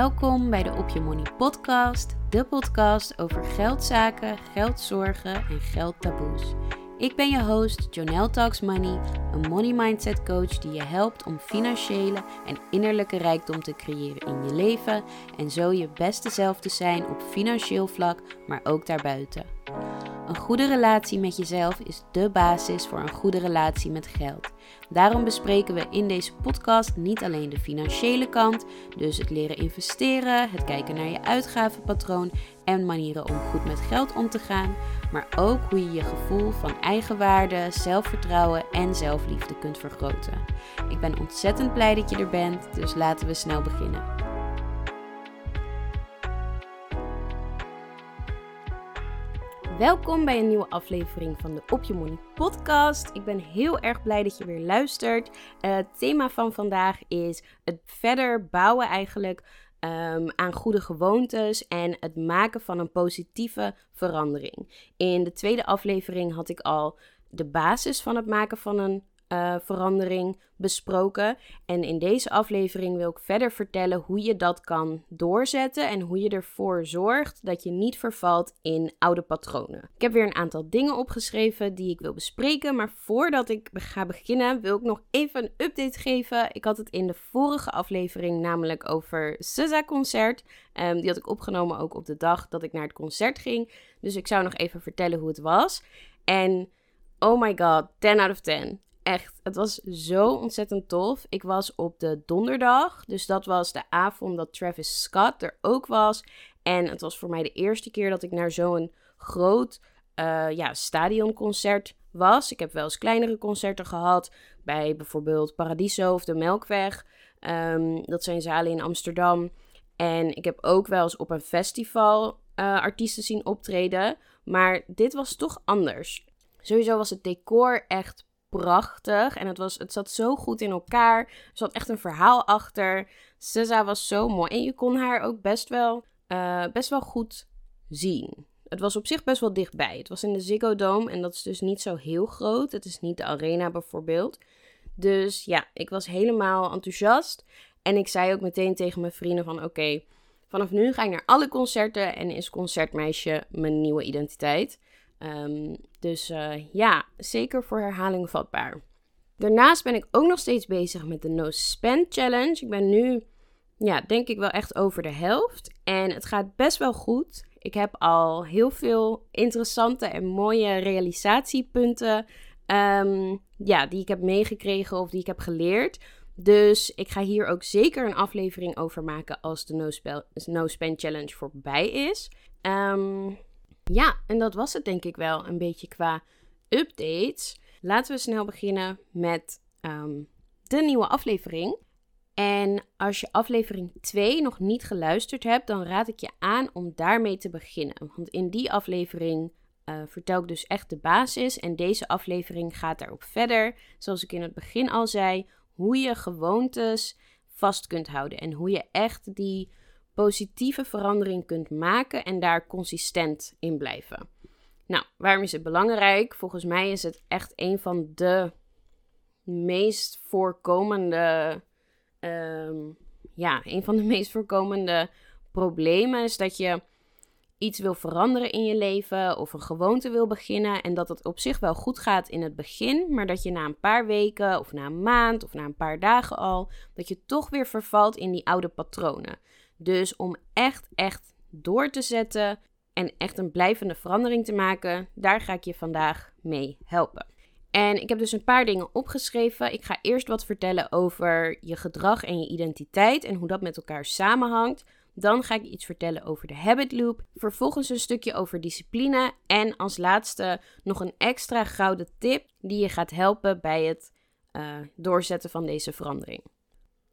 Welkom bij de Op Je Money podcast, de podcast over geldzaken, geldzorgen en geldtaboes. Ik ben je host, Jonelle Talks Money, een money mindset coach die je helpt om financiële en innerlijke rijkdom te creëren in je leven en zo je beste zelf te zijn op financieel vlak, maar ook daarbuiten. Een goede relatie met jezelf is de basis voor een goede relatie met geld. Daarom bespreken we in deze podcast niet alleen de financiële kant, dus het leren investeren, het kijken naar je uitgavenpatroon en manieren om goed met geld om te gaan, maar ook hoe je je gevoel van eigenwaarde, zelfvertrouwen en zelfliefde kunt vergroten. Ik ben ontzettend blij dat je er bent, dus laten we snel beginnen. Welkom bij een nieuwe aflevering van de Op Je Money podcast. Ik ben heel erg blij dat je weer luistert. het thema van vandaag is het verder bouwen eigenlijk um, aan goede gewoontes en het maken van een positieve verandering. In de tweede aflevering had ik al de basis van het maken van een uh, verandering besproken. En in deze aflevering wil ik verder vertellen hoe je dat kan doorzetten en hoe je ervoor zorgt dat je niet vervalt in oude patronen. Ik heb weer een aantal dingen opgeschreven die ik wil bespreken, maar voordat ik ga beginnen wil ik nog even een update geven. Ik had het in de vorige aflevering namelijk over SZA concert. Um, die had ik opgenomen ook op de dag dat ik naar het concert ging. Dus ik zou nog even vertellen hoe het was. En oh my god, 10 out of 10 echt, het was zo ontzettend tof. Ik was op de donderdag, dus dat was de avond dat Travis Scott er ook was. En het was voor mij de eerste keer dat ik naar zo'n groot uh, ja, stadionconcert was. Ik heb wel eens kleinere concerten gehad, bij bijvoorbeeld Paradiso of de Melkweg. Um, dat zijn zalen in Amsterdam. En ik heb ook wel eens op een festival uh, artiesten zien optreden. Maar dit was toch anders. Sowieso was het decor echt prachtig. En het, was, het zat zo goed in elkaar. Er zat echt een verhaal achter. SZA was zo mooi. En je kon haar ook best wel, uh, best wel goed zien. Het was op zich best wel dichtbij. Het was in de Ziggo Dome en dat is dus niet zo heel groot. Het is niet de arena bijvoorbeeld. Dus ja, ik was helemaal enthousiast. En ik zei ook meteen tegen mijn vrienden van oké, vanaf nu ga ik naar alle concerten en is concertmeisje mijn nieuwe identiteit. Um, dus uh, ja, zeker voor herhaling vatbaar. Daarnaast ben ik ook nog steeds bezig met de No Spend Challenge. Ik ben nu, ja, denk ik wel echt over de helft. En het gaat best wel goed. Ik heb al heel veel interessante en mooie realisatiepunten. Um, ja, die ik heb meegekregen of die ik heb geleerd. Dus ik ga hier ook zeker een aflevering over maken als de no Spend Challenge voorbij is. Um, ja, en dat was het denk ik wel een beetje qua updates. Laten we snel beginnen met um, de nieuwe aflevering. En als je aflevering 2 nog niet geluisterd hebt, dan raad ik je aan om daarmee te beginnen. Want in die aflevering uh, vertel ik dus echt de basis. En deze aflevering gaat daarop verder. Zoals ik in het begin al zei, hoe je gewoontes vast kunt houden. En hoe je echt die positieve verandering kunt maken en daar consistent in blijven. Nou, waarom is het belangrijk? Volgens mij is het echt een van de meest voorkomende, ehm, ja, een van de meest voorkomende problemen is dat je iets wil veranderen in je leven of een gewoonte wil beginnen en dat het op zich wel goed gaat in het begin, maar dat je na een paar weken of na een maand of na een paar dagen al, dat je toch weer vervalt in die oude patronen. Dus om echt, echt door te zetten en echt een blijvende verandering te maken, daar ga ik je vandaag mee helpen. En ik heb dus een paar dingen opgeschreven. Ik ga eerst wat vertellen over je gedrag en je identiteit en hoe dat met elkaar samenhangt. Dan ga ik iets vertellen over de habit loop. Vervolgens een stukje over discipline. En als laatste nog een extra gouden tip die je gaat helpen bij het uh, doorzetten van deze verandering.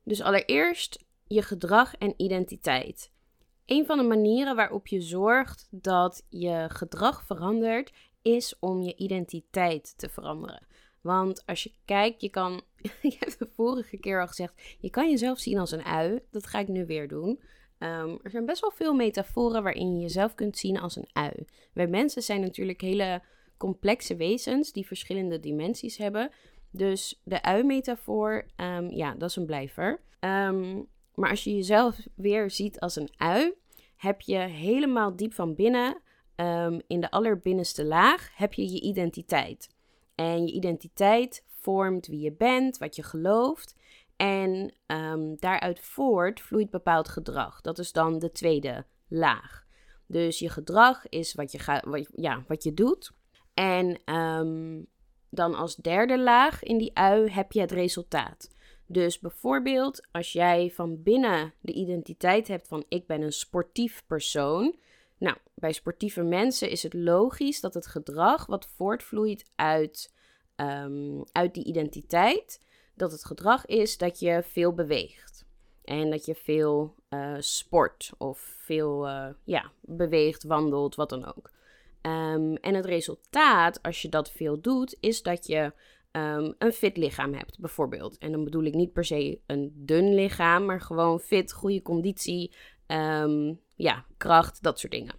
Dus allereerst je gedrag en identiteit. Een van de manieren waarop je zorgt dat je gedrag verandert, is om je identiteit te veranderen. Want als je kijkt, je kan, ik heb de vorige keer al gezegd, je kan jezelf zien als een ui. Dat ga ik nu weer doen. Um, er zijn best wel veel metaforen waarin je jezelf kunt zien als een ui. Wij mensen zijn natuurlijk hele complexe wezens die verschillende dimensies hebben. Dus de ui-metafoor, um, ja, dat is een blijver. Um, Maar als je jezelf weer ziet als een ui, heb je helemaal diep van binnen, ehm, in de allerbinnenste laag, heb je je identiteit. En je identiteit vormt wie je bent, wat je gelooft. En um, daaruit voort vloeit bepaald gedrag. Dat is dan de tweede laag. Dus je gedrag is wat je, gaat, wat, ja, wat je doet. En um, dan als derde laag in die ui heb je het resultaat. Dus bijvoorbeeld als jij van binnen de identiteit hebt van ik ben een sportief persoon. Nou, bij sportieve mensen is het logisch dat het gedrag wat voortvloeit uit, um, uit die identiteit, dat het gedrag is dat je veel beweegt. En dat je veel uh, sport of veel uh, ja, beweegt, wandelt, wat dan ook. Um, en het resultaat, als je dat veel doet, is dat je um, een fit lichaam hebt, bijvoorbeeld. En dan bedoel ik niet per se een dun lichaam, maar gewoon fit, goede conditie, um, ja, kracht, dat soort dingen.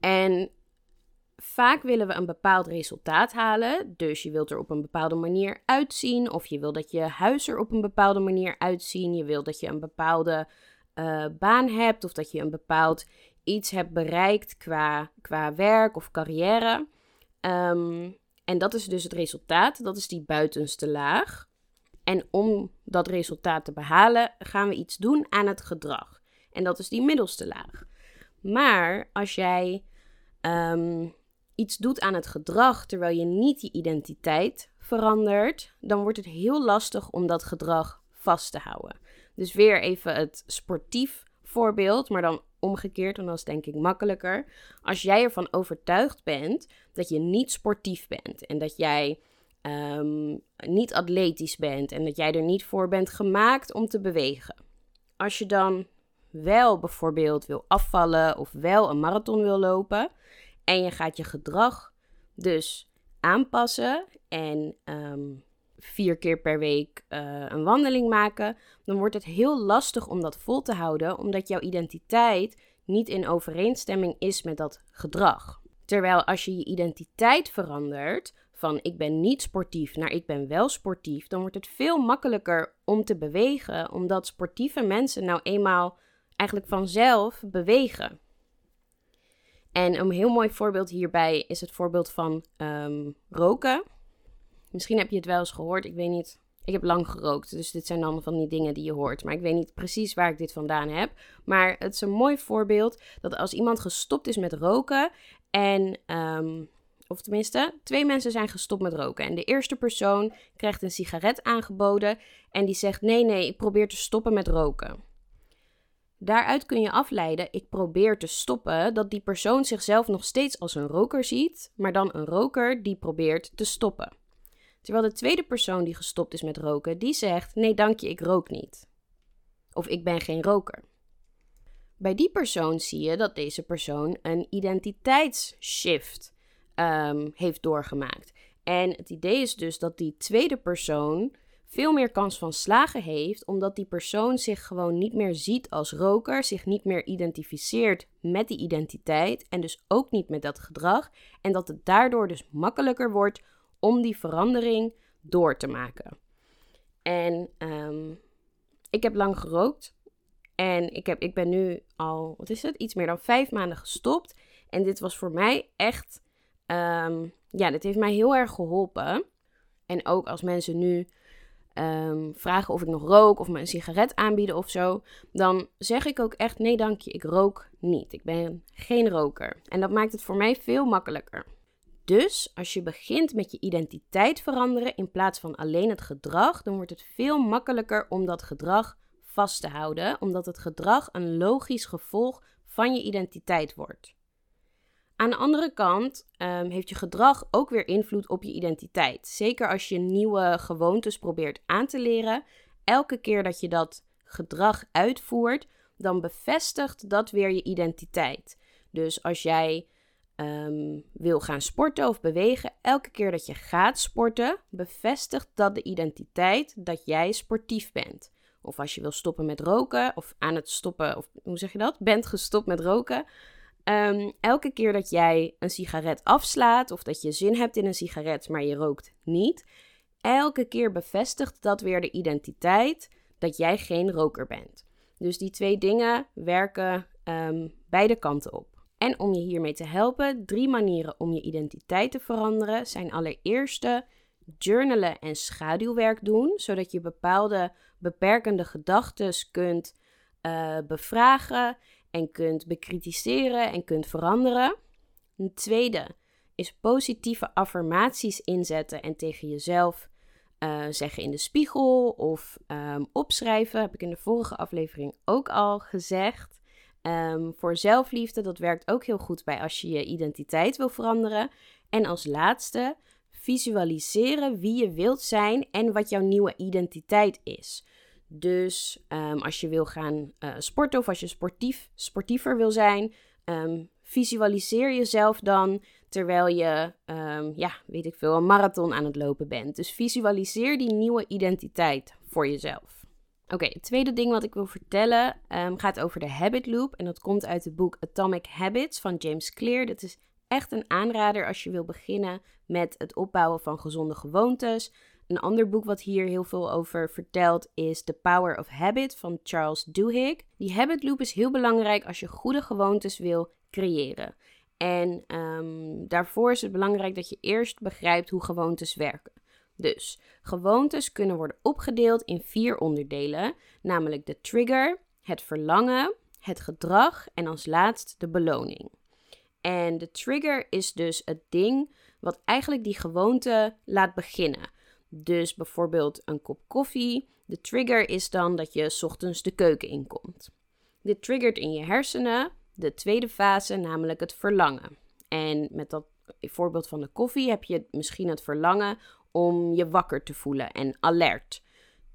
En vaak willen we een bepaald resultaat halen. Dus je wilt er op een bepaalde manier uitzien. Of je wil dat je huis er op een bepaalde manier uitzien. Je wil dat je een bepaalde uh, baan hebt. Of dat je een bepaald iets hebt bereikt qua, qua werk of carrière. Um, en dat is dus het resultaat. Dat is die buitenste laag. En om dat resultaat te behalen, gaan we iets doen aan het gedrag. En dat is die middelste laag. Maar als jij um, iets doet aan het gedrag terwijl je niet je identiteit verandert, dan wordt het heel lastig om dat gedrag vast te houden. Dus weer even het sportief voorbeeld, maar dan omgekeerd, en dat is denk ik makkelijker. Als jij ervan overtuigd bent dat je niet sportief bent en dat jij um, niet atletisch bent en dat jij er niet voor bent gemaakt om te bewegen. Als je dan wel bijvoorbeeld wil afvallen of wel een marathon wil lopen en je gaat je gedrag dus aanpassen en um, vier keer per week uh, een wandeling maken, dan wordt het heel lastig om dat vol te houden, omdat jouw identiteit niet in overeenstemming is met dat gedrag. Terwijl als je je identiteit verandert van ik ben niet sportief naar ik ben wel sportief, dan wordt het veel makkelijker om te bewegen, omdat sportieve mensen nou eenmaal eigenlijk vanzelf bewegen. En een heel mooi voorbeeld hierbij is het voorbeeld van um, roken. Misschien heb je het wel eens gehoord, ik weet niet. Ik heb lang gerookt, dus dit zijn dan van die dingen die je hoort. Maar ik weet niet precies waar ik dit vandaan heb. Maar het is een mooi voorbeeld dat als iemand gestopt is met roken en. Um, of tenminste, twee mensen zijn gestopt met roken. En de eerste persoon krijgt een sigaret aangeboden en die zegt: Nee, nee, ik probeer te stoppen met roken. Daaruit kun je afleiden: ik probeer te stoppen, dat die persoon zichzelf nog steeds als een roker ziet, maar dan een roker die probeert te stoppen. Terwijl de tweede persoon die gestopt is met roken, die zegt: Nee, dank je, ik rook niet. Of ik ben geen roker. Bij die persoon zie je dat deze persoon een identiteitsshift um, heeft doorgemaakt. En het idee is dus dat die tweede persoon veel meer kans van slagen heeft, omdat die persoon zich gewoon niet meer ziet als roker, zich niet meer identificeert met die identiteit en dus ook niet met dat gedrag. En dat het daardoor dus makkelijker wordt om die verandering door te maken. En um, ik heb lang gerookt. En ik, heb, ik ben nu al, wat is het, iets meer dan vijf maanden gestopt. En dit was voor mij echt, um, ja, dit heeft mij heel erg geholpen. En ook als mensen nu um, vragen of ik nog rook of me een sigaret aanbieden of zo, dan zeg ik ook echt nee dank je, ik rook niet. Ik ben geen roker. En dat maakt het voor mij veel makkelijker. Dus als je begint met je identiteit veranderen in plaats van alleen het gedrag, dan wordt het veel makkelijker om dat gedrag vast te houden, omdat het gedrag een logisch gevolg van je identiteit wordt. Aan de andere kant um, heeft je gedrag ook weer invloed op je identiteit. Zeker als je nieuwe gewoontes probeert aan te leren. Elke keer dat je dat gedrag uitvoert, dan bevestigt dat weer je identiteit. Dus als jij um, wil gaan sporten of bewegen, elke keer dat je gaat sporten, bevestigt dat de identiteit dat jij sportief bent. Of als je wil stoppen met roken, of aan het stoppen, of hoe zeg je dat? Bent gestopt met roken. Um, elke keer dat jij een sigaret afslaat, of dat je zin hebt in een sigaret, maar je rookt niet, elke keer bevestigt dat weer de identiteit dat jij geen roker bent. Dus die twee dingen werken um, beide kanten op. En om je hiermee te helpen, drie manieren om je identiteit te veranderen zijn allereerste journalen en schaduwwerk doen, zodat je bepaalde beperkende gedachten kunt uh, bevragen en kunt bekritiseren en kunt veranderen. Een tweede is positieve affirmaties inzetten en tegen jezelf uh, zeggen in de spiegel of um, opschrijven. Heb ik in de vorige aflevering ook al gezegd. Um, voor zelfliefde, dat werkt ook heel goed bij als je je identiteit wil veranderen. En als laatste, visualiseren wie je wilt zijn en wat jouw nieuwe identiteit is. Dus um, als je wil gaan uh, sporten of als je sportief, sportiever wil zijn, um, visualiseer jezelf dan terwijl je, ja, weet ik veel, een marathon aan het lopen bent. Dus visualiseer die nieuwe identiteit voor jezelf. Oké, het tweede ding wat ik wil vertellen gaat over de habit loop. En dat komt uit het boek Atomic Habits van James Clear. Dat is echt een aanrader als je wil beginnen met het opbouwen van gezonde gewoontes. Een ander boek wat hier heel veel over vertelt is The Power of Habit van Charles Duhigg. Die habit loop is heel belangrijk als je goede gewoontes wil creëren. En um, daarvoor is het belangrijk dat je eerst begrijpt hoe gewoontes werken. Dus gewoontes kunnen worden opgedeeld in vier onderdelen, namelijk de trigger, het verlangen, het gedrag en als laatst de beloning. En de trigger is dus het ding wat eigenlijk die gewoonte laat beginnen. Dus bijvoorbeeld een kop koffie. De trigger is dan dat je ochtends de keuken inkomt. Dit triggert in je hersenen de tweede fase, namelijk het verlangen. En met dat voorbeeld van de koffie heb je misschien het verlangen om je wakker te voelen en alert.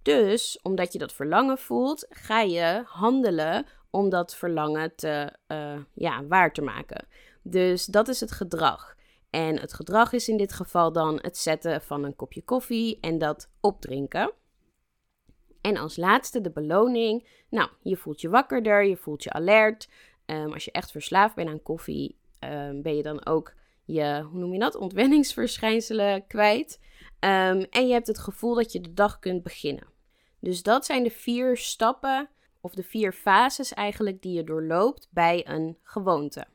Dus omdat je dat verlangen voelt, ga je handelen om dat verlangen te, uh, ja, waar te maken. Dus dat is het gedrag. En het gedrag is in dit geval dan het zetten van een kopje koffie en dat opdrinken. En als laatste de beloning. Nou, je voelt je wakkerder, je voelt je alert. Um, als je echt verslaafd bent aan koffie, um, ben je dan ook je, hoe noem je dat, ontwenningsverschijnselen kwijt. Um, en je hebt het gevoel dat je de dag kunt beginnen. Dus dat zijn de vier stappen, of de vier fases eigenlijk, die je doorloopt bij een gewoonte.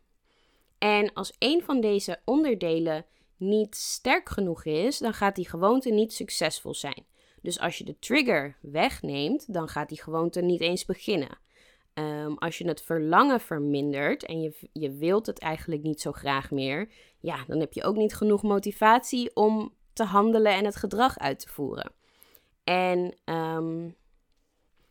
En als een van deze onderdelen niet sterk genoeg is, dan gaat die gewoonte niet succesvol zijn. Dus als je de trigger wegneemt, dan gaat die gewoonte niet eens beginnen. Um, als je het verlangen vermindert en je, je wilt het eigenlijk niet zo graag meer, ja, dan heb je ook niet genoeg motivatie om te handelen en het gedrag uit te voeren. En um,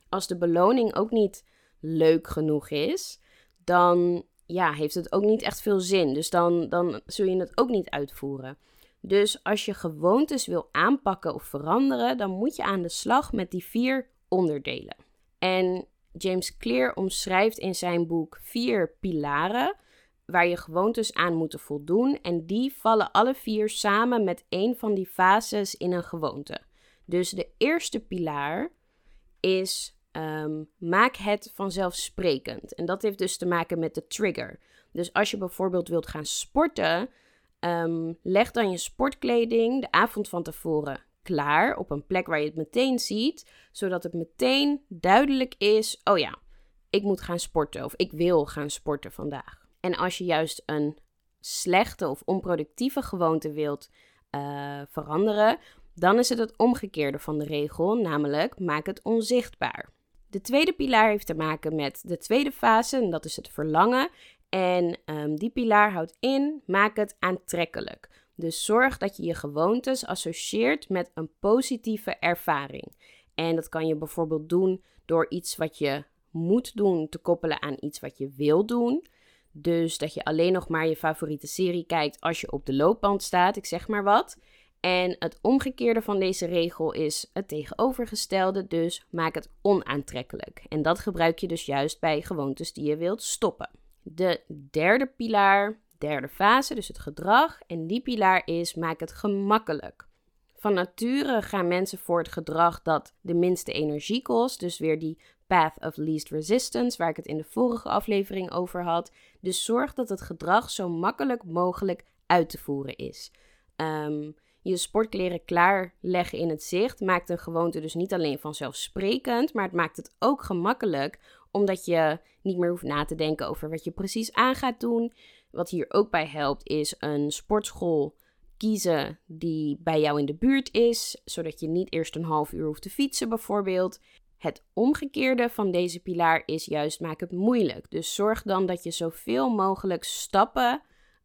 als de beloning ook niet leuk genoeg is, dan ja, heeft het ook niet echt veel zin. Dus dan, dan zul je het ook niet uitvoeren. Dus als je gewoontes wil aanpakken of veranderen, dan moet je aan de slag met die vier onderdelen. En James Clear omschrijft in zijn boek vier pilaren waar je gewoontes aan moeten voldoen. En die vallen alle vier samen met één van die fases in een gewoonte. Dus de eerste pilaar is um, maak het vanzelfsprekend. En dat heeft dus te maken met de trigger. Dus als je bijvoorbeeld wilt gaan sporten, um, leg dan je sportkleding de avond van tevoren klaar op een plek waar je het meteen ziet, zodat het meteen duidelijk is: oh ja, ik moet gaan sporten of ik wil gaan sporten vandaag. En als je juist een slechte of onproductieve gewoonte wilt uh, veranderen, dan is het het omgekeerde van de regel, namelijk maak het onzichtbaar. De tweede pilaar heeft te maken met de tweede fase, en dat is het verlangen. En um, die pilaar houdt in, maak het aantrekkelijk. Dus zorg dat je je gewoontes associeert met een positieve ervaring. En dat kan je bijvoorbeeld doen door iets wat je moet doen te koppelen aan iets wat je wil doen. Dus dat je alleen nog maar je favoriete serie kijkt als je op de loopband staat, ik zeg maar wat. En het omgekeerde van deze regel is het tegenovergestelde, dus maak het onaantrekkelijk. En dat gebruik je dus juist bij gewoontes die je wilt stoppen. De derde pilaar, derde fase, dus het gedrag. En die pilaar is maak het gemakkelijk. Van nature gaan mensen voor het gedrag dat de minste energie kost. Dus weer die path of least resistance, waar ik het in de vorige aflevering over had. Dus zorg dat het gedrag zo makkelijk mogelijk uit te voeren is. Um, je sportkleren klaarleggen in het zicht maakt een gewoonte dus niet alleen vanzelfsprekend, maar het maakt het ook gemakkelijk omdat je niet meer hoeft na te denken over wat je precies aan gaat doen. Wat hier ook bij helpt, is een sportschool kiezen die bij jou in de buurt is, zodat je niet eerst een half uur hoeft te fietsen, bijvoorbeeld. Het omgekeerde van deze pilaar is juist maak het moeilijk. Dus zorg dan dat je zoveel mogelijk stappen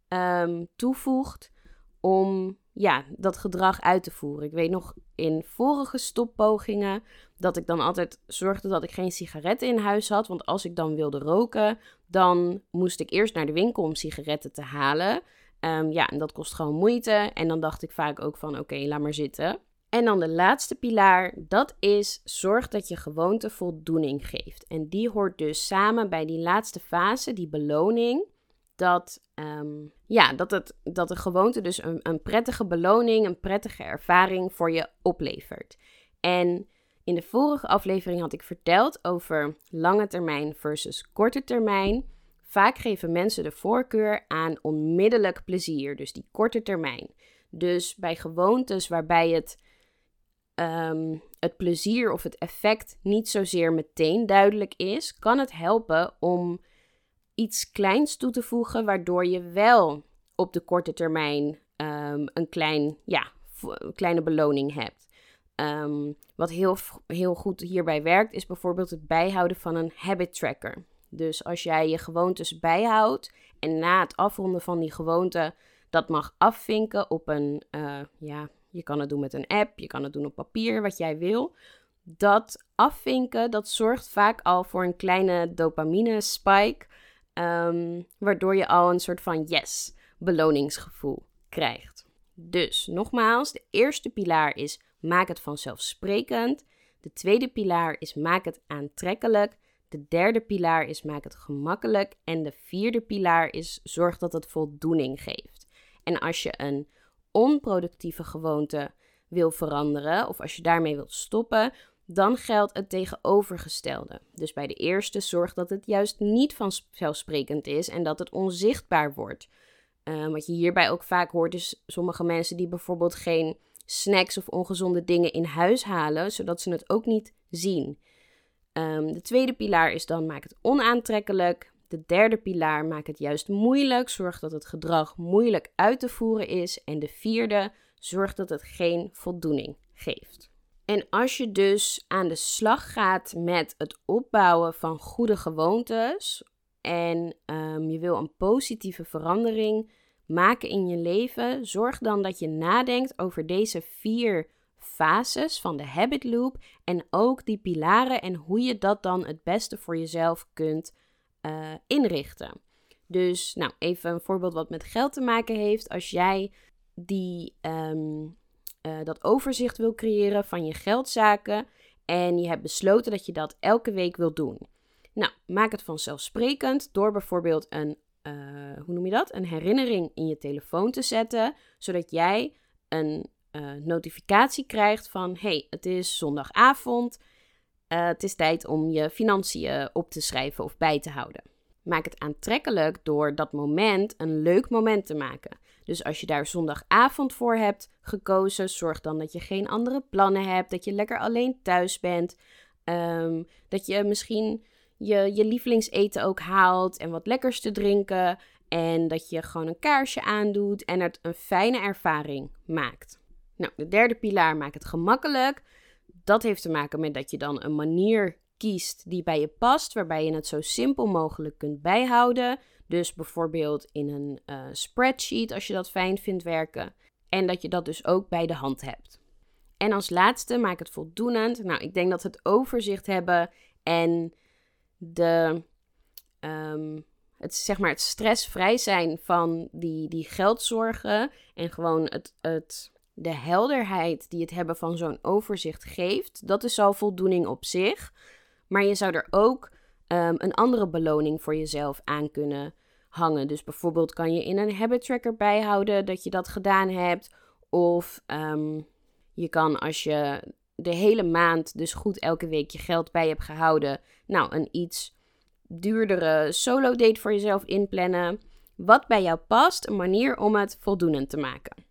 um, toevoegt om ja, dat gedrag uit te voeren. Ik weet nog in vorige stoppogingen dat ik dan altijd zorgde dat ik geen sigaretten in huis had. Want als ik dan wilde roken, dan moest ik eerst naar de winkel om sigaretten te halen. Um, ja, en dat kost gewoon moeite. En dan dacht ik vaak ook van oké, laat maar zitten. En dan de laatste pilaar, dat is zorg dat je gewoonte voldoening geeft. En die hoort dus samen bij die laatste fase, die beloning dat, ehm, ja, dat, het, dat de gewoonte dus een, een prettige beloning, een prettige ervaring voor je oplevert. En in de vorige aflevering had ik verteld over lange termijn versus korte termijn. Vaak geven mensen de voorkeur aan onmiddellijk plezier, dus die korte termijn. Dus bij gewoontes waarbij het, um, het plezier of het effect niet zozeer meteen duidelijk is, kan het helpen om iets kleins toe te voegen, waardoor je wel op de korte termijn um, een klein, ja, kleine beloning hebt. Um, wat heel, heel goed hierbij werkt, is bijvoorbeeld het bijhouden van een habit tracker. Dus als jij je gewoontes bijhoudt en na het afronden van die gewoonte dat mag afvinken op een, uh, ja, je kan het doen met een app, je kan het doen op papier, wat jij wil. Dat afvinken, dat zorgt vaak al voor een kleine dopamine spike Ehm, waardoor je al een soort van yes beloningsgevoel krijgt. Dus nogmaals, de eerste pilaar is maak het vanzelfsprekend. De tweede pilaar is maak het aantrekkelijk. De derde pilaar is maak het gemakkelijk. En de vierde pilaar is zorg dat het voldoening geeft. En als je een onproductieve gewoonte wil veranderen of als je daarmee wilt stoppen, dan geldt het tegenovergestelde. Dus bij de eerste zorg dat het juist niet vanzelfsprekend is en dat het onzichtbaar wordt. Uh, wat je hierbij ook vaak hoort is sommige mensen die bijvoorbeeld geen snacks of ongezonde dingen in huis halen, zodat ze het ook niet zien. Um, de tweede pilaar is dan maak het onaantrekkelijk. De derde pilaar maak het juist moeilijk, zorg dat het gedrag moeilijk uit te voeren is. En de vierde zorg dat het geen voldoening geeft. En als je dus aan de slag gaat met het opbouwen van goede gewoontes en um, je wil een positieve verandering maken in je leven, zorg dan dat je nadenkt over deze vier fases van de habit loop en ook die pilaren en hoe je dat dan het beste voor jezelf kunt uh, inrichten. Dus, nou, even een voorbeeld wat met geld te maken heeft. Als jij die um, uh, dat overzicht wil creëren van je geldzaken en je hebt besloten dat je dat elke week wil doen. Nou, maak het vanzelfsprekend door bijvoorbeeld een, uh, hoe noem je dat? Een herinnering in je telefoon te zetten, zodat jij een notificatie krijgt van: hey, het is zondagavond, het is tijd om je financiën op te schrijven of bij te houden. Maak het aantrekkelijk door dat moment een leuk moment te maken. Dus als je daar zondagavond voor hebt gekozen, zorg dan dat je geen andere plannen hebt, dat je lekker alleen thuis bent, um, dat je misschien je, je lievelingseten ook haalt en wat lekkers te drinken en dat je gewoon een kaarsje aandoet en het een fijne ervaring maakt. Nou, de derde pilaar maak het gemakkelijk. Dat heeft te maken met dat je dan een manier kiest die bij je past, waarbij je het zo simpel mogelijk kunt bijhouden. Dus bijvoorbeeld in een uh, spreadsheet als je dat fijn vindt werken. En dat je dat dus ook bij de hand hebt. En als laatste, maak het voldoenend. Nou, ik denk dat het overzicht hebben en de, um, het, zeg maar het stressvrij zijn van die, die geldzorgen en gewoon het, het, de helderheid die het hebben van zo'n overzicht geeft, dat is al voldoening op zich. Maar je zou er ook um, een andere beloning voor jezelf aan kunnen hangen. Dus bijvoorbeeld kan je in een habit tracker bijhouden dat je dat gedaan hebt. Of um, je kan als je de hele maand dus goed elke week je geld bij hebt gehouden, nou een iets duurdere solo date voor jezelf inplannen. Wat bij jou past, een manier om het voldoenend te maken.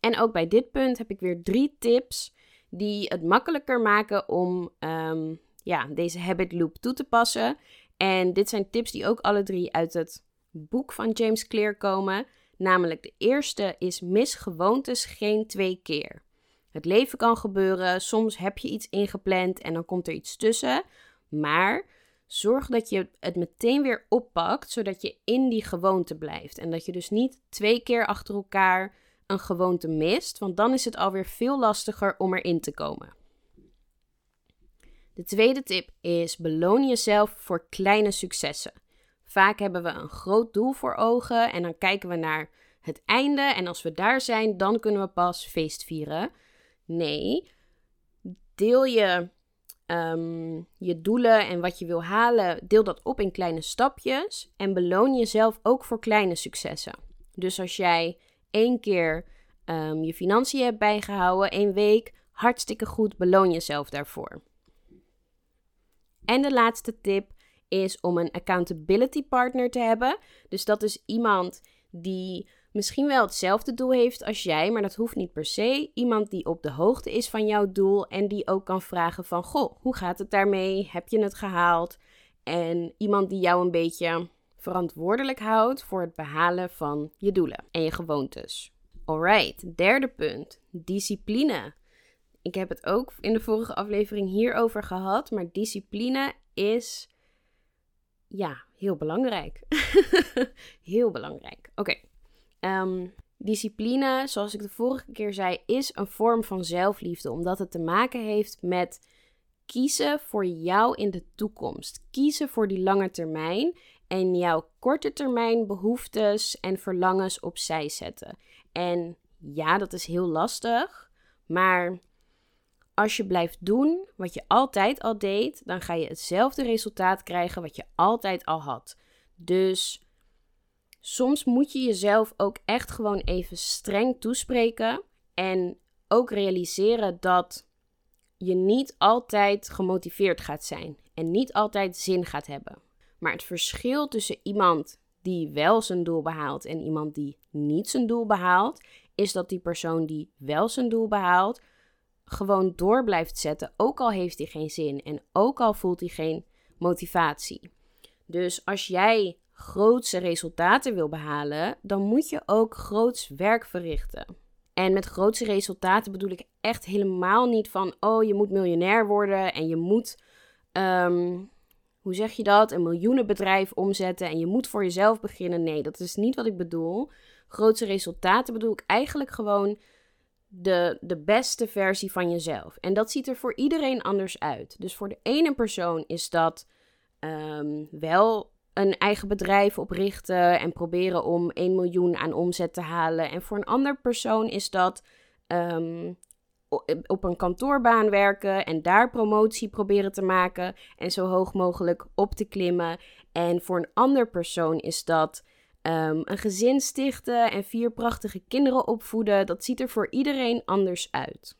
En ook bij dit punt heb ik weer drie tips die het makkelijker maken om um, ja, deze habit loop toe te passen. En dit zijn tips die ook alle drie uit het boek van James Clear komen. Namelijk de eerste is mis gewoontes geen twee keer. Het leven kan gebeuren, soms heb je iets ingepland en dan komt er iets tussen. Maar zorg dat je het meteen weer oppakt, zodat je in die gewoonte blijft. En dat je dus niet twee keer achter elkaar een gewoonte mist, want dan is het alweer veel lastiger om erin te komen. De tweede tip is beloon jezelf voor kleine successen. Vaak hebben we een groot doel voor ogen en dan kijken we naar het einde en als we daar zijn, dan kunnen we pas feest vieren. Nee, deel je Ehm, je doelen en wat je wil halen, deel dat op in kleine stapjes en beloon jezelf ook voor kleine successen. Dus als jij één keer ehm, je financiën hebt bijgehouden, één week, hartstikke goed, beloon jezelf daarvoor. En de laatste tip is om een accountability partner te hebben. Dus dat is iemand die misschien wel hetzelfde doel heeft als jij, maar dat hoeft niet per se. Iemand die op de hoogte is van jouw doel en die ook kan vragen van, goh, hoe gaat het daarmee? Heb je het gehaald? En iemand die jou een beetje verantwoordelijk houdt voor het behalen van je doelen en je gewoontes. Alright, derde punt, discipline. Ik heb het ook in de vorige aflevering hierover gehad, maar discipline is ja, heel belangrijk. heel belangrijk. Oké. Ehm, discipline, zoals ik de vorige keer zei, is een vorm van zelfliefde, omdat het te maken heeft met kiezen voor jou in de toekomst. Kiezen voor die lange termijn en jouw korte termijn behoeftes en verlangens opzij zetten. En ja, dat is heel lastig, maar als je blijft doen wat je altijd al deed, dan ga je hetzelfde resultaat krijgen wat je altijd al had. Dus soms moet je jezelf ook echt gewoon even streng toespreken en ook realiseren dat je niet altijd gemotiveerd gaat zijn en niet altijd zin gaat hebben. Maar het verschil tussen iemand die wel zijn doel behaalt en iemand die niet zijn doel behaalt, is dat die persoon die wel zijn doel behaalt, gewoon door blijft zetten, ook al heeft hij geen zin en ook al voelt hij geen motivatie. Dus als jij grootse resultaten wil behalen, dan moet je ook groots werk verrichten. En met grootse resultaten bedoel ik echt helemaal niet van, oh je moet miljonair worden en je moet, ehm, hoe zeg je dat, een miljoenenbedrijf omzetten en je moet voor jezelf beginnen. Nee, dat is niet wat ik bedoel. Grootse resultaten bedoel ik eigenlijk gewoon de, de beste versie van jezelf. En dat ziet er voor iedereen anders uit. Dus voor de ene persoon is dat um, wel een eigen bedrijf oprichten en proberen om 1 miljoen aan omzet te halen. En voor een ander persoon is dat um, op een kantoorbaan werken en daar promotie proberen te maken en zo hoog mogelijk op te klimmen. En voor een ander persoon is dat um, een gezin stichten en vier prachtige kinderen opvoeden. Dat ziet er voor iedereen anders uit.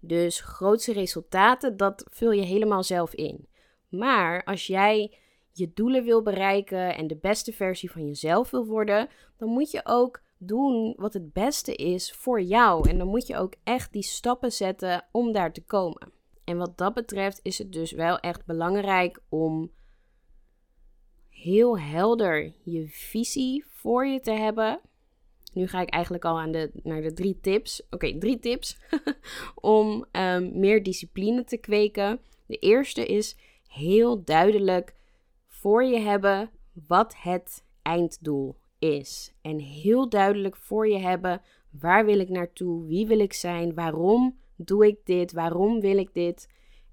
Dus grootste resultaten, dat vul je helemaal zelf in. Maar als jij je doelen wil bereiken en de beste versie van jezelf wil worden, dan moet je ook doen wat het beste is voor jou. En dan moet je ook echt die stappen zetten om daar te komen. En wat dat betreft is het dus wel echt belangrijk om heel helder je visie voor je te hebben. Nu ga ik eigenlijk al aan de, naar de drie tips. Oké, drie tips om um, meer discipline te kweken. De eerste is heel duidelijk voor je hebben wat het einddoel is. En heel duidelijk voor je hebben waar wil ik naartoe, wie wil ik zijn, waarom doe ik dit, waarom wil ik dit.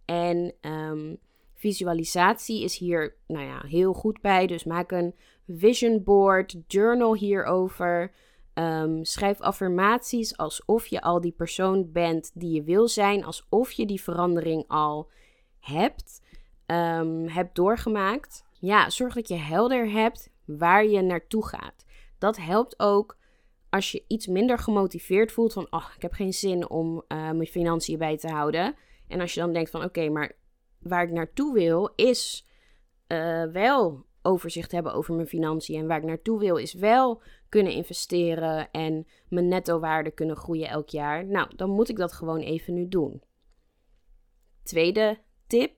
En um, visualisatie is hier nou ja, heel goed bij. Dus maak een vision board, journal hierover. Um, schrijf affirmaties alsof je al die persoon bent die je wil zijn, alsof je die verandering al hebt, um, hebt doorgemaakt ja, zorg dat je helder hebt waar je naartoe gaat. Dat helpt ook als je iets minder gemotiveerd voelt van, oh, ik heb geen zin om uh, mijn financiën bij te houden. En als je dan denkt van, oké, maar waar ik naartoe wil is uh, wel overzicht hebben over mijn financiën. En waar ik naartoe wil is wel kunnen investeren en mijn netto waarde kunnen groeien elk jaar. Nou, dan moet ik dat gewoon even nu doen. Tweede tip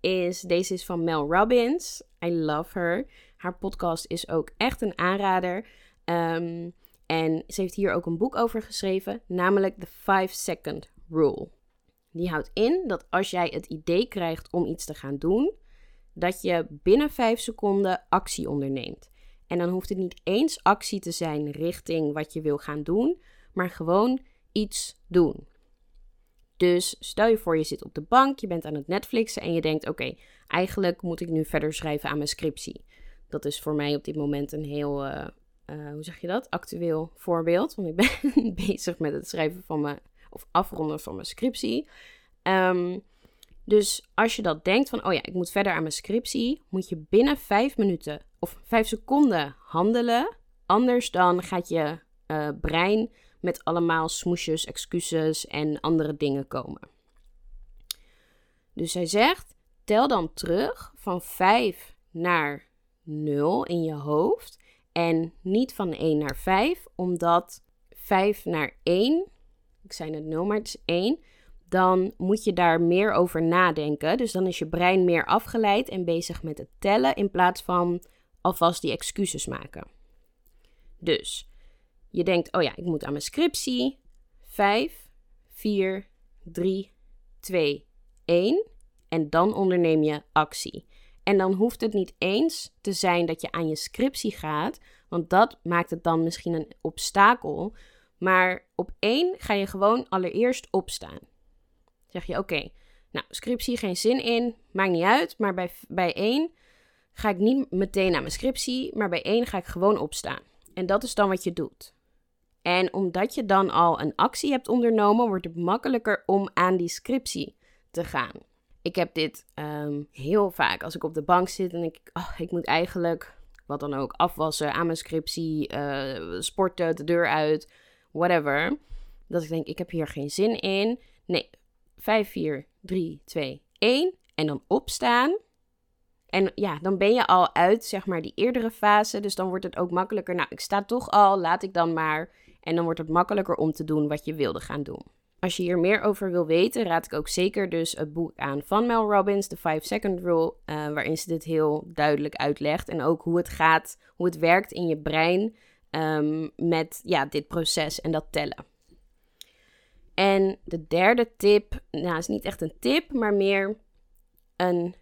is, deze is van Mel Robbins. I love her. Haar podcast is ook echt een aanrader. Ehm, en ze heeft hier ook een boek over geschreven, namelijk The 5 Second Rule. Die houdt in dat als jij het idee krijgt om iets te gaan doen, dat je binnen 5 seconden actie onderneemt. En dan hoeft het niet eens actie te zijn richting wat je wil gaan doen, maar gewoon iets doen. Dus stel je voor, je zit op de bank, je bent aan het Netflixen en je denkt: oké, eigenlijk moet ik nu verder schrijven aan mijn scriptie. Dat is voor mij op dit moment een heel, uh, uh, hoe zeg je dat, actueel voorbeeld. Want ik ben bezig met het schrijven van mijn, of afronden van mijn scriptie. Um, dus als je dat denkt van, oh ja, ik moet verder aan mijn scriptie, moet je binnen vijf minuten of vijf seconden handelen. Anders dan gaat je uh, brein met allemaal smoesjes, excuses en andere dingen komen. Dus hij zegt: tel dan terug van 5 naar 0 in je hoofd. En niet van 1 naar 5, omdat 5 naar 1, ik zei net 0, maar het is 1, dan moet je daar meer over nadenken. Dus dan is je brein meer afgeleid en bezig met het tellen in plaats van alvast die excuses maken. Dus je denkt, oh ja, ik moet aan mijn scriptie. 5, 4, 3, 2, 1. En dan onderneem je actie. En dan hoeft het niet eens te zijn dat je aan je scriptie gaat, want dat maakt het dan misschien een obstakel. Maar op één ga je gewoon allereerst opstaan. Zeg je, oké, nou, scriptie geen zin in, maakt niet uit, maar bij, bij één ga ik niet meteen aan mijn scriptie, maar bij één ga ik gewoon opstaan. En dat is dan wat je doet. En omdat je dan al een actie hebt ondernomen, wordt het makkelijker om aan die scriptie te gaan. Ik heb dit um, heel vaak als ik op de bank zit en ik, oh, ik moet eigenlijk wat dan ook afwassen aan mijn scriptie, uh, sporten, de deur uit, whatever. Dat ik denk, ik heb hier geen zin in. Nee, 5, 4, 3, 2, 1 en dan opstaan. En ja, dan ben je al uit, zeg maar, die eerdere fase. Dus dan wordt het ook makkelijker. Nou, ik sta toch al, laat ik dan maar. En dan wordt het makkelijker om te doen wat je wilde gaan doen. Als je hier meer over wil weten, raad ik ook zeker dus het boek aan van Mel Robbins, The 5 Second Rule, uh, waarin ze dit heel duidelijk uitlegt. En ook hoe het gaat, hoe het werkt in je brein um, met ja, dit proces en dat tellen. En de derde tip, nou is niet echt een tip, maar meer een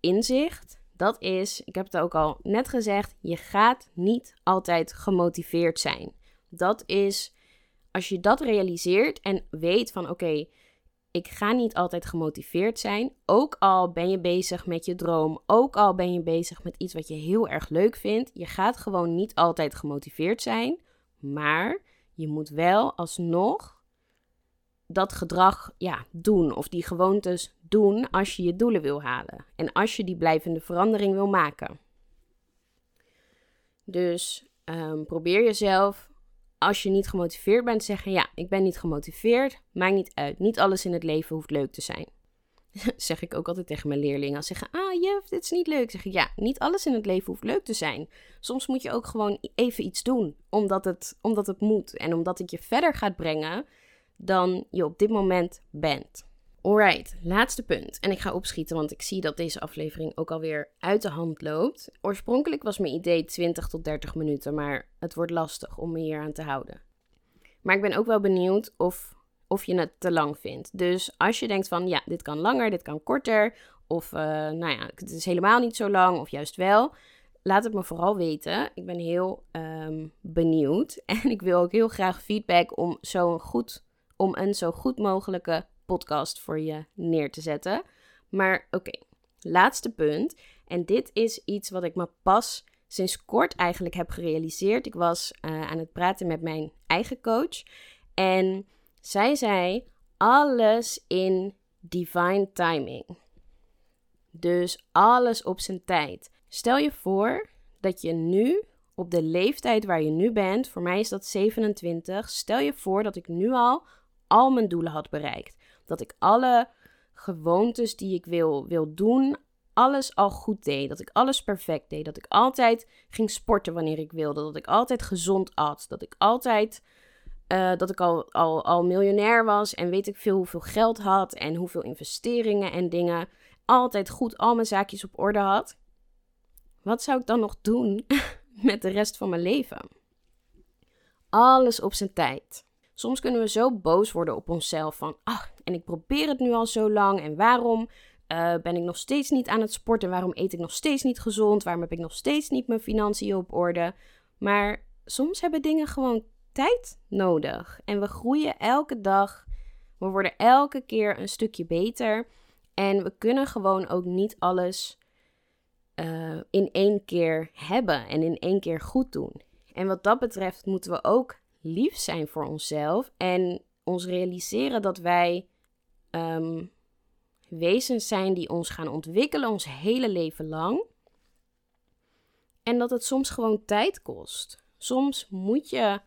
inzicht. Dat is, ik heb het ook al net gezegd, je gaat niet altijd gemotiveerd zijn. Dat is, als je dat realiseert en weet van oké, ik ga niet altijd gemotiveerd zijn. Ook al ben je bezig met je droom, ook al ben je bezig met iets wat je heel erg leuk vindt. Je gaat gewoon niet altijd gemotiveerd zijn. Maar je moet wel alsnog dat gedrag ja, doen of die gewoontes doen als je je doelen wil halen en als je die blijvende verandering wil maken. Dus um, probeer jezelf, als je niet gemotiveerd bent, zeggen: Ja, ik ben niet gemotiveerd, maakt niet uit. Niet alles in het leven hoeft leuk te zijn. zeg ik ook altijd tegen mijn leerlingen. Als ze zeggen: Ah, juf, dit is niet leuk. Zeg ik: Ja, niet alles in het leven hoeft leuk te zijn. Soms moet je ook gewoon even iets doen, omdat het, omdat het moet en omdat het je verder gaat brengen dan je op dit moment bent. Alright, laatste punt. En ik ga opschieten, want ik zie dat deze aflevering ook alweer uit de hand loopt. Oorspronkelijk was mijn idee 20 tot 30 minuten, maar het wordt lastig om me hier aan te houden. Maar ik ben ook wel benieuwd of, of je het te lang vindt. Dus als je denkt van ja, dit kan langer, dit kan korter, of uh, nou ja, het is helemaal niet zo lang, of juist wel, laat het me vooral weten. Ik ben heel um, benieuwd en ik wil ook heel graag feedback om zo'n goed om een zo goed mogelijke podcast voor je neer te zetten. Maar oké, laatste punt. En dit is iets wat ik me pas sinds kort eigenlijk heb gerealiseerd. Ik was uh, aan het praten met mijn eigen coach. En zij zei: alles in divine timing. Dus alles op zijn tijd. Stel je voor dat je nu op de leeftijd waar je nu bent, voor mij is dat 27. Stel je voor dat ik nu al al mijn doelen had bereikt. Dat ik alle gewoontes die ik wil, wil doen, alles al goed deed. Dat ik alles perfect deed. Dat ik altijd ging sporten wanneer ik wilde. Dat ik altijd gezond at. Dat ik altijd. Uh, dat ik al, al, al miljonair was en weet ik veel hoeveel geld had en hoeveel investeringen en dingen. altijd goed al mijn zaakjes op orde had, wat zou ik dan nog doen met de rest van mijn leven? Alles op zijn tijd. Soms kunnen we zo boos worden op onszelf van, ach, en ik probeer het nu al zo lang en waarom uh, ben ik nog steeds niet aan het sporten? Waarom eet ik nog steeds niet gezond? Waarom heb ik nog steeds niet mijn financiën op orde? Maar soms hebben dingen gewoon tijd nodig. En we groeien elke dag. We worden elke keer een stukje beter. En we kunnen gewoon ook niet alles uh, in één keer hebben en in één keer goed doen. En wat dat betreft moeten we ook lief zijn voor onszelf en ons realiseren dat wij um, wezens zijn die ons gaan ontwikkelen ons hele leven lang. En dat het soms gewoon tijd kost. Soms moet je,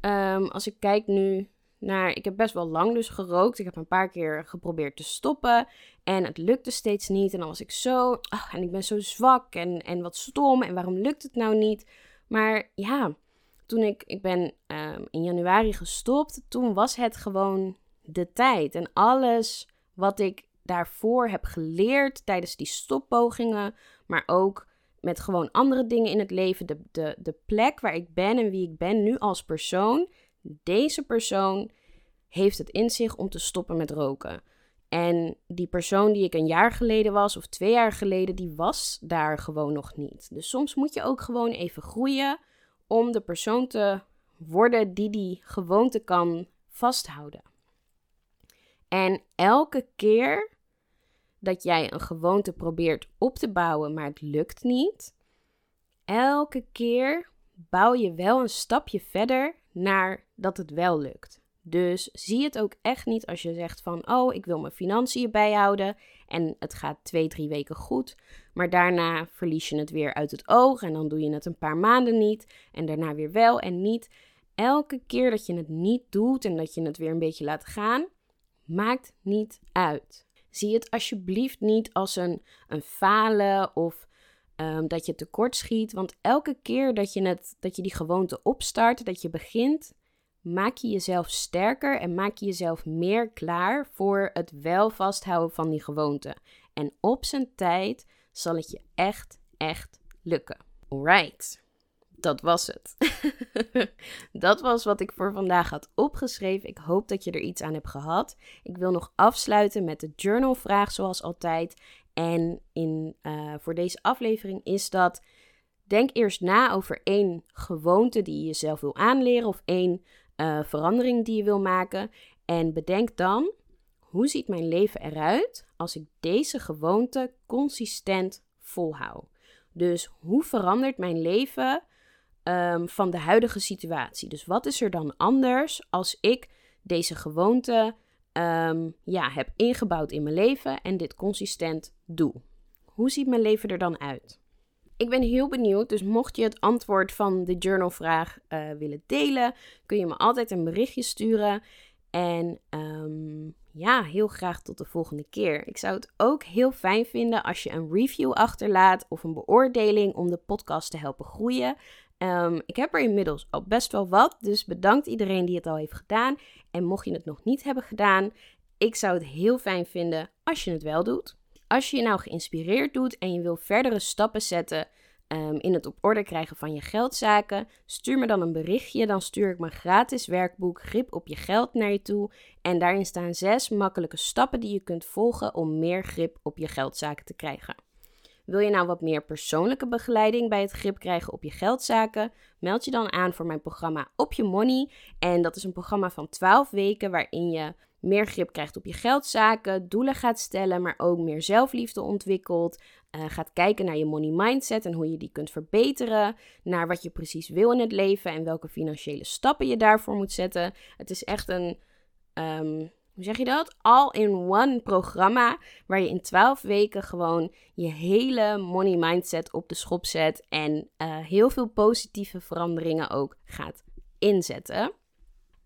um, als ik kijk nu naar, ik heb best wel lang dus gerookt. Ik heb een paar keer geprobeerd te stoppen en het lukte steeds niet. En dan was ik zo, en ik ben zo zwak en, en wat stom en waarom lukt het nou niet? Maar ja, toen ik, ik ben um, in januari gestopt, toen was het gewoon de tijd. En alles wat ik daarvoor heb geleerd tijdens die stoppogingen, maar ook met gewoon andere dingen in het leven, de, de, de plek waar ik ben en wie ik ben nu als persoon, deze persoon heeft het in zich om te stoppen met roken. En die persoon die ik een jaar geleden was of twee jaar geleden, die was daar gewoon nog niet. Dus soms moet je ook gewoon even groeien om de persoon te worden die die gewoonte kan vasthouden. En elke keer dat jij een gewoonte probeert op te bouwen, maar het lukt niet, elke keer bouw je wel een stapje verder naar dat het wel lukt. Dus zie het ook echt niet als je zegt van, oh, ik wil mijn financiën bijhouden en het gaat twee, drie weken goed, maar daarna verlies je het weer uit het oog en dan doe je het een paar maanden niet en daarna weer wel en niet. Elke keer dat je het niet doet en dat je het weer een beetje laat gaan, maakt niet uit. Zie het alsjeblieft niet als een, een falen of um, dat je tekort schiet. Want elke keer dat je, het, dat je die gewoonte opstart, dat je begint, maak je jezelf sterker en maak je jezelf meer klaar voor het wel vasthouden van die gewoonte. En op zijn tijd zal het je echt, echt lukken. Alright dat was het. dat was wat ik voor vandaag had opgeschreven. Ik hoop dat je er iets aan hebt gehad. Ik wil nog afsluiten met de journalvraag, zoals altijd. En in, uh, voor deze aflevering is dat. Denk eerst na over één gewoonte die je jezelf wil aanleren of één uh, verandering die je wil maken. En bedenk dan, hoe ziet mijn leven eruit als ik deze gewoonte consistent volhoud? Dus hoe verandert mijn leven Ehm, van de huidige situatie. Dus wat is er dan anders als ik deze gewoonte ehm, ja, heb ingebouwd in mijn leven en dit consistent doe? Hoe ziet mijn leven er dan uit? Ik ben heel benieuwd, dus mocht je het antwoord van de journalvraag uh, willen delen, kun je me altijd een berichtje sturen. En ehm, ja, heel graag tot de volgende keer. Ik zou het ook heel fijn vinden als je een review achterlaat of een beoordeling om de podcast te helpen groeien. Ehm, ik heb er inmiddels al best wel wat, dus bedankt iedereen die het al heeft gedaan. En mocht je het nog niet hebben gedaan, ik zou het heel fijn vinden als je het wel doet. Als je je nou geïnspireerd doet en je wil verdere stappen zetten ehm, in het op orde krijgen van je geldzaken, stuur me dan een berichtje. Dan stuur ik mijn gratis werkboek Grip op je geld naar je toe. En daarin staan zes makkelijke stappen die je kunt volgen om meer grip op je geldzaken te krijgen. Wil je nou wat meer persoonlijke begeleiding bij het grip krijgen op je geldzaken? Meld je dan aan voor mijn programma Op Je Money. En dat is een programma van 12 weken waarin je meer grip krijgt op je geldzaken, doelen gaat stellen, maar ook meer zelfliefde ontwikkelt. Uh, gaat kijken naar je money mindset en hoe je die kunt verbeteren. Naar wat je precies wil in het leven en welke financiële stappen je daarvoor moet zetten. Het is echt een. Um, hoe zeg je dat? All-in-one programma waar je in 12 weken gewoon je hele money mindset op de schop zet en uh, heel veel positieve veranderingen ook gaat inzetten.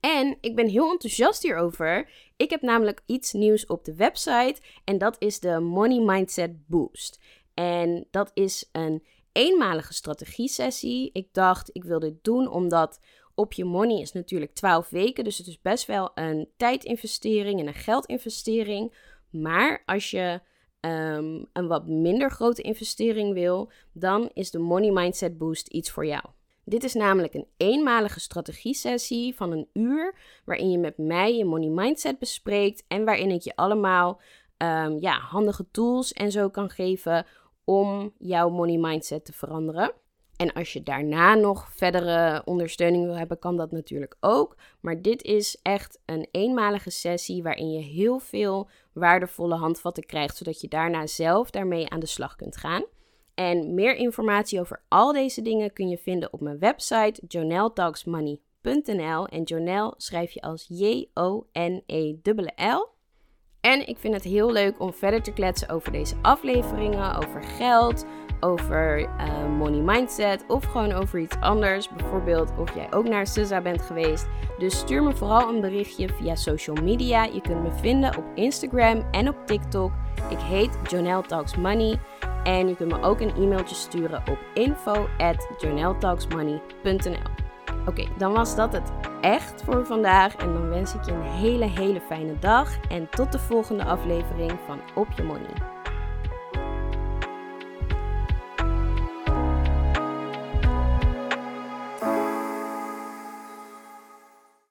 En ik ben heel enthousiast hierover. Ik heb namelijk iets nieuws op de website en dat is de Money Mindset Boost. En dat is een eenmalige strategie-sessie. Ik dacht, ik wil dit doen omdat op je money is natuurlijk 12 weken. Dus het is best wel een tijdinvestering en een geldinvestering. Maar als je ehm, een wat minder grote investering wil, dan is de Money Mindset Boost iets voor jou. Dit is namelijk een eenmalige strategie-sessie van een uur, waarin je met mij je money mindset bespreekt en waarin ik je allemaal um, ja, handige tools en zo kan geven om jouw money mindset te veranderen. En als je daarna nog verdere ondersteuning wil hebben, kan dat natuurlijk ook. Maar dit is echt een eenmalige sessie waarin je heel veel waardevolle handvatten krijgt, zodat je daarna zelf daarmee aan de slag kunt gaan. En meer informatie over al deze dingen kun je vinden op mijn website joneltalksmoney.nl. En Jonel schrijf je als J-O-N-E-L-L. En ik vind het heel leuk om verder te kletsen over deze afleveringen, over geld, over uh, money mindset of gewoon over iets anders. Bijvoorbeeld of jij ook naar SUSA bent geweest. Dus stuur me vooral een berichtje via social media. Je kunt me vinden op Instagram en op TikTok. Ik heet Jonelle Talks Money. En je kunt me ook een e-mailtje sturen op info Oké, dan was dat het echt voor vandaag. En dan wens ik je een hele, hele fijne dag. En tot de volgende aflevering van Op Je Money.